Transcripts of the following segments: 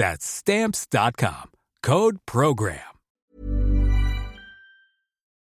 That's stamps.com. Code program.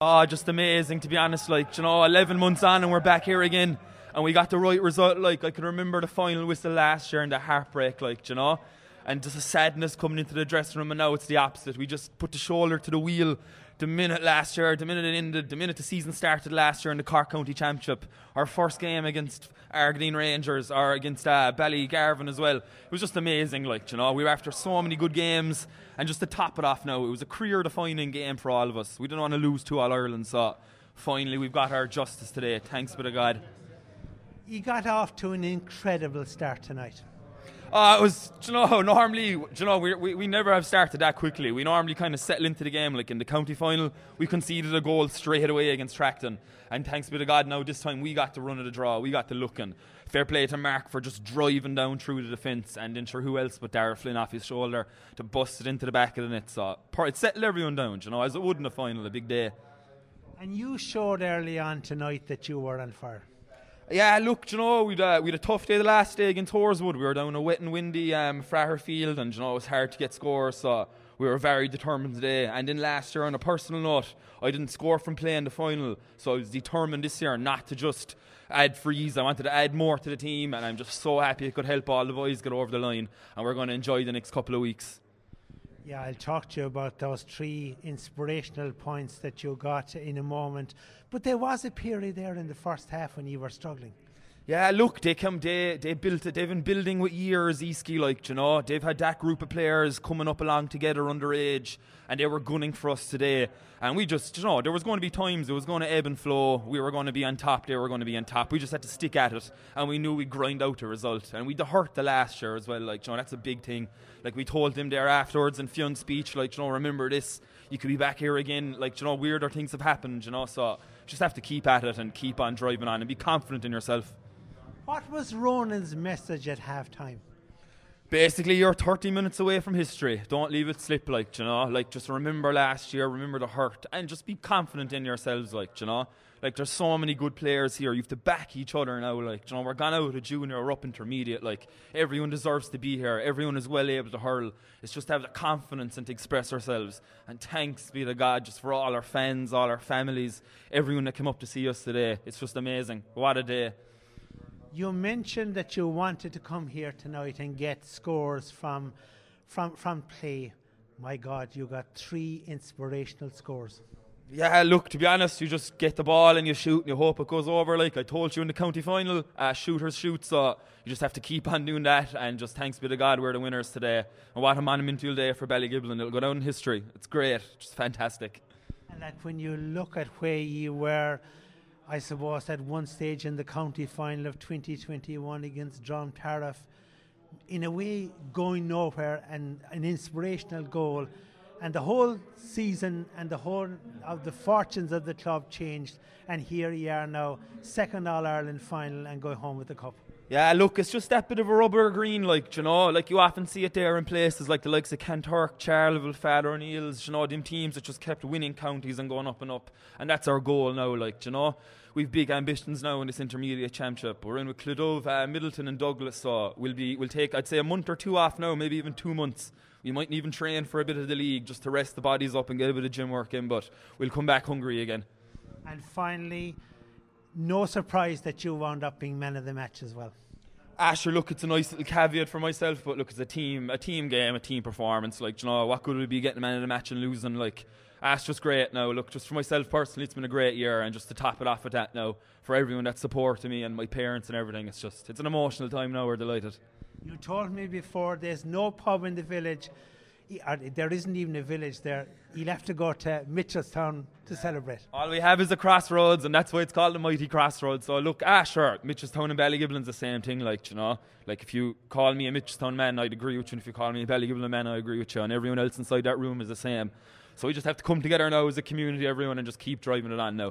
Oh, just amazing to be honest. Like, you know, 11 months on and we're back here again and we got the right result. Like, I can remember the final whistle last year and the heartbreak, like, you know and just a sadness coming into the dressing room. And now it's the opposite. We just put the shoulder to the wheel the minute last year, the minute it ended, the minute the season started last year in the Cork County Championship, our first game against Argideen Rangers or against uh, Ballygarvan as well. It was just amazing, like, you know, we were after so many good games, and just to top it off now, it was a career defining game for all of us. We didn't want to lose to All Ireland, so finally we've got our justice today. Thanks be to God. You got off to an incredible start tonight. Uh, it was, you know, normally, you know, we, we, we never have started that quickly. We normally kind of settle into the game. Like in the county final, we conceded a goal straight away against Tracton. And thanks be to God, now this time we got the run of the draw. We got to looking. Fair play to Mark for just driving down through the defence. And then sure, who else but Dara Flynn off his shoulder to bust it into the back of the net. So it settled everyone down, you know, as it would in the final, a big day. And you showed early on tonight that you were on fire. Yeah, look, you know, we'd, uh, we had a tough day the last day against Horeswood. We were down a wet and windy um, Fraher field, and you know, it was hard to get scores, so we were very determined today. And then last year, on a personal note, I didn't score from playing the final, so I was determined this year not to just add freeze. I wanted to add more to the team, and I'm just so happy it could help all the boys get over the line, and we're going to enjoy the next couple of weeks. Yeah, I'll talk to you about those three inspirational points that you got in a moment. But there was a period there in the first half when you were struggling. Yeah, look, they come, they they built. They've been building with years, Eski like you know. They've had that group of players coming up along together underage, and they were gunning for us today. And we just, you know, there was going to be times it was going to ebb and flow. We were going to be on top. They were going to be on top. We just had to stick at it, and we knew we'd grind out a result. And we'd hurt the last year as well. Like you know, that's a big thing. Like we told them there afterwards in Fionn speech, like you know, remember this. You could be back here again. Like you know, weirder things have happened. You know, so just have to keep at it and keep on driving on and be confident in yourself. What was Ronan's message at halftime? Basically, you're 30 minutes away from history. Don't leave it slip, like, you know. Like, just remember last year, remember the hurt, and just be confident in yourselves, like, you know. Like, there's so many good players here. You have to back each other now, like, you know. We're gone out of junior or up intermediate. Like, everyone deserves to be here. Everyone is well able to hurl. It's just to have the confidence and to express ourselves. And thanks be to God just for all our fans, all our families, everyone that came up to see us today. It's just amazing. What a day. You mentioned that you wanted to come here tonight and get scores from, from, from play. My God, you got three inspirational scores. Yeah, look, to be honest, you just get the ball and you shoot and you hope it goes over. Like I told you in the county final, uh, shooters shoot, so you just have to keep on doing that. And just thanks be to God, we're the winners today. And what a monumental day for Ballygiblin. It'll go down in history. It's great, just fantastic. And like when you look at where you were I suppose, at one stage in the county final of 2021 against John Tariff, in a way going nowhere and an inspirational goal. And the whole season and the whole of the fortunes of the club changed. And here you are now, second All Ireland final and going home with the cup. Yeah, look, it's just that bit of a rubber green, like, you know, like you often see it there in places like the likes of Kanturk, Charleville, Father O'Neill's, you know, them teams that just kept winning counties and going up and up. And that's our goal now, like, you know. We've big ambitions now in this intermediate championship. We're in with Cloughduv, uh, Midleton, and Douglas, so we'll be we'll take I'd say a month or two off now, maybe even two months. We mightn't even train for a bit of the league just to rest the bodies up and get a bit of gym work in, but we'll come back hungry again. And finally, no surprise that you wound up being man of the match as well. Asher, look, it's a nice little caveat for myself, but look, it's a team, a team game, a team performance. Like, you know, what good would it be getting man of the match and losing? Like, Ash, just great now. Look, just for myself personally, it's been a great year, and just to top it off with that now, for everyone that supported me and my parents and everything, it's just, it's an emotional time now. We're delighted. You told me before there's no pub in the village there isn't even a village there. You'll have to go to Mitchelstown to celebrate. All we have is a crossroads, and that's why it's called the Mighty Crossroads. So look, ah, sure, Mitchelstown and Ballygiblin's the same thing, like, you know. Like, if you call me a Mitchelstown man, I'd agree with you, and if you call me a Ballygiblin man, I agree with you, and everyone else inside that room is the same. So we just have to come together now as a community, everyone, and just keep driving it on now.